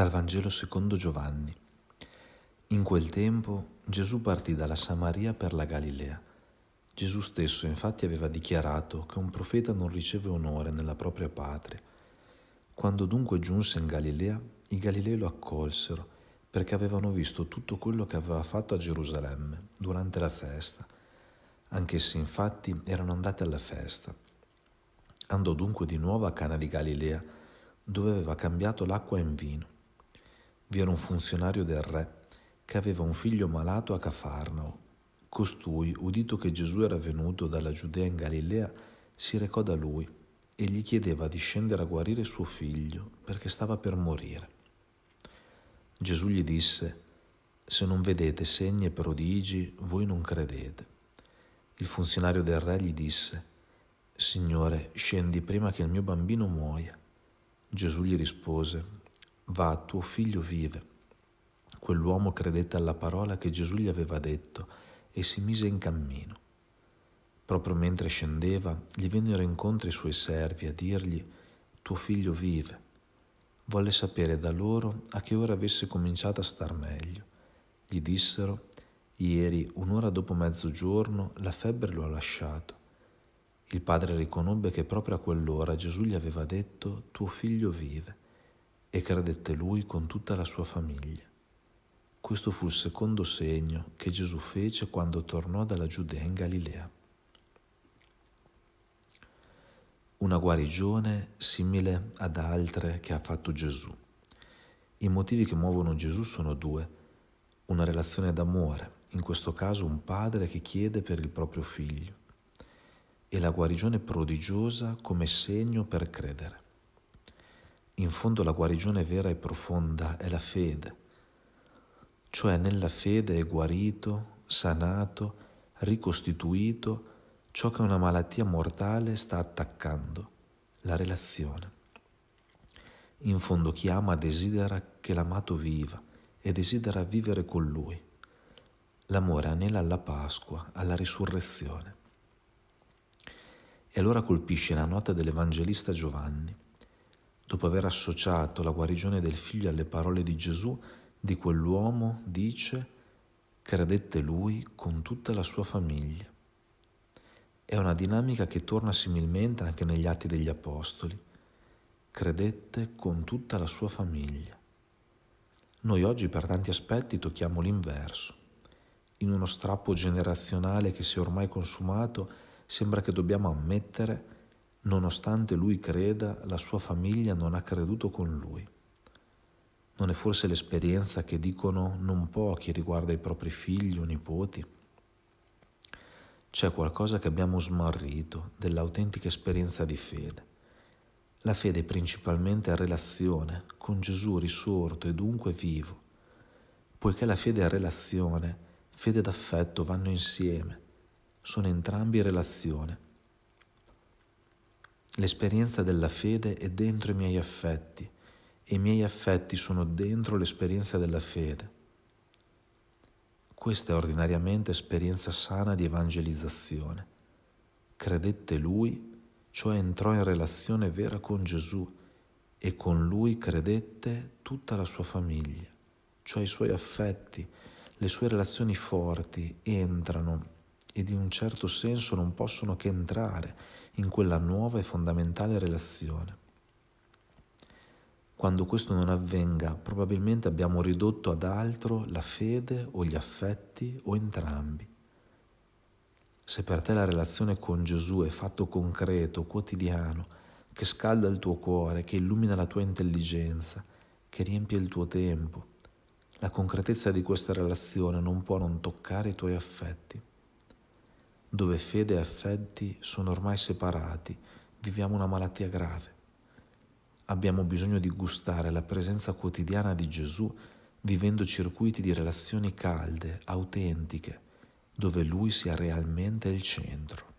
Dal Vangelo secondo Giovanni. In quel tempo Gesù partì dalla Samaria per la Galilea. Gesù stesso infatti aveva dichiarato che un profeta non riceve onore nella propria patria. Quando dunque giunse in Galilea, i Galilei lo accolsero perché avevano visto tutto quello che aveva fatto a Gerusalemme durante la festa. Anch'essi infatti erano andati alla festa. Andò dunque di nuovo a Cana di Galilea, dove aveva cambiato l'acqua in vino vi era un funzionario del re che aveva un figlio malato a Cafarnao. Costui, udito che Gesù era venuto dalla Giudea in Galilea, si recò da lui e gli chiedeva di scendere a guarire suo figlio perché stava per morire. Gesù gli disse, se non vedete segni e prodigi, voi non credete. Il funzionario del re gli disse, Signore, scendi prima che il mio bambino muoia. Gesù gli rispose, Va, tuo figlio vive. Quell'uomo credette alla parola che Gesù gli aveva detto e si mise in cammino. Proprio mentre scendeva, gli vennero incontro i suoi servi a dirgli, tuo figlio vive. Volle sapere da loro a che ora avesse cominciato a star meglio. Gli dissero, ieri, un'ora dopo mezzogiorno, la febbre lo ha lasciato. Il padre riconobbe che proprio a quell'ora Gesù gli aveva detto, tuo figlio vive e credette lui con tutta la sua famiglia. Questo fu il secondo segno che Gesù fece quando tornò dalla Giudea in Galilea. Una guarigione simile ad altre che ha fatto Gesù. I motivi che muovono Gesù sono due. Una relazione d'amore, in questo caso un padre che chiede per il proprio figlio, e la guarigione prodigiosa come segno per credere. In fondo la guarigione vera e profonda è la fede, cioè nella fede è guarito, sanato, ricostituito ciò che una malattia mortale sta attaccando, la relazione. In fondo chi ama desidera che l'amato viva e desidera vivere con lui. L'amore anela alla Pasqua, alla risurrezione. E allora colpisce la nota dell'Evangelista Giovanni dopo aver associato la guarigione del figlio alle parole di Gesù, di quell'uomo dice, credette lui con tutta la sua famiglia. È una dinamica che torna similmente anche negli atti degli Apostoli. Credette con tutta la sua famiglia. Noi oggi per tanti aspetti tocchiamo l'inverso. In uno strappo generazionale che si è ormai consumato, sembra che dobbiamo ammettere Nonostante lui creda, la sua famiglia non ha creduto con lui. Non è forse l'esperienza che dicono non pochi riguardo ai propri figli o nipoti? C'è qualcosa che abbiamo smarrito dell'autentica esperienza di fede. La fede principalmente è relazione con Gesù risorto e dunque vivo. Poiché la fede è relazione, fede ed affetto vanno insieme, sono entrambi relazione L'esperienza della fede è dentro i miei affetti e i miei affetti sono dentro l'esperienza della fede. Questa è ordinariamente esperienza sana di evangelizzazione. Credette lui, cioè entrò in relazione vera con Gesù e con lui credette tutta la sua famiglia, cioè i suoi affetti, le sue relazioni forti entrano ed in un certo senso non possono che entrare in quella nuova e fondamentale relazione. Quando questo non avvenga, probabilmente abbiamo ridotto ad altro la fede o gli affetti o entrambi. Se per te la relazione con Gesù è fatto concreto, quotidiano, che scalda il tuo cuore, che illumina la tua intelligenza, che riempie il tuo tempo, la concretezza di questa relazione non può non toccare i tuoi affetti dove fede e affetti sono ormai separati, viviamo una malattia grave. Abbiamo bisogno di gustare la presenza quotidiana di Gesù vivendo circuiti di relazioni calde, autentiche, dove Lui sia realmente il centro.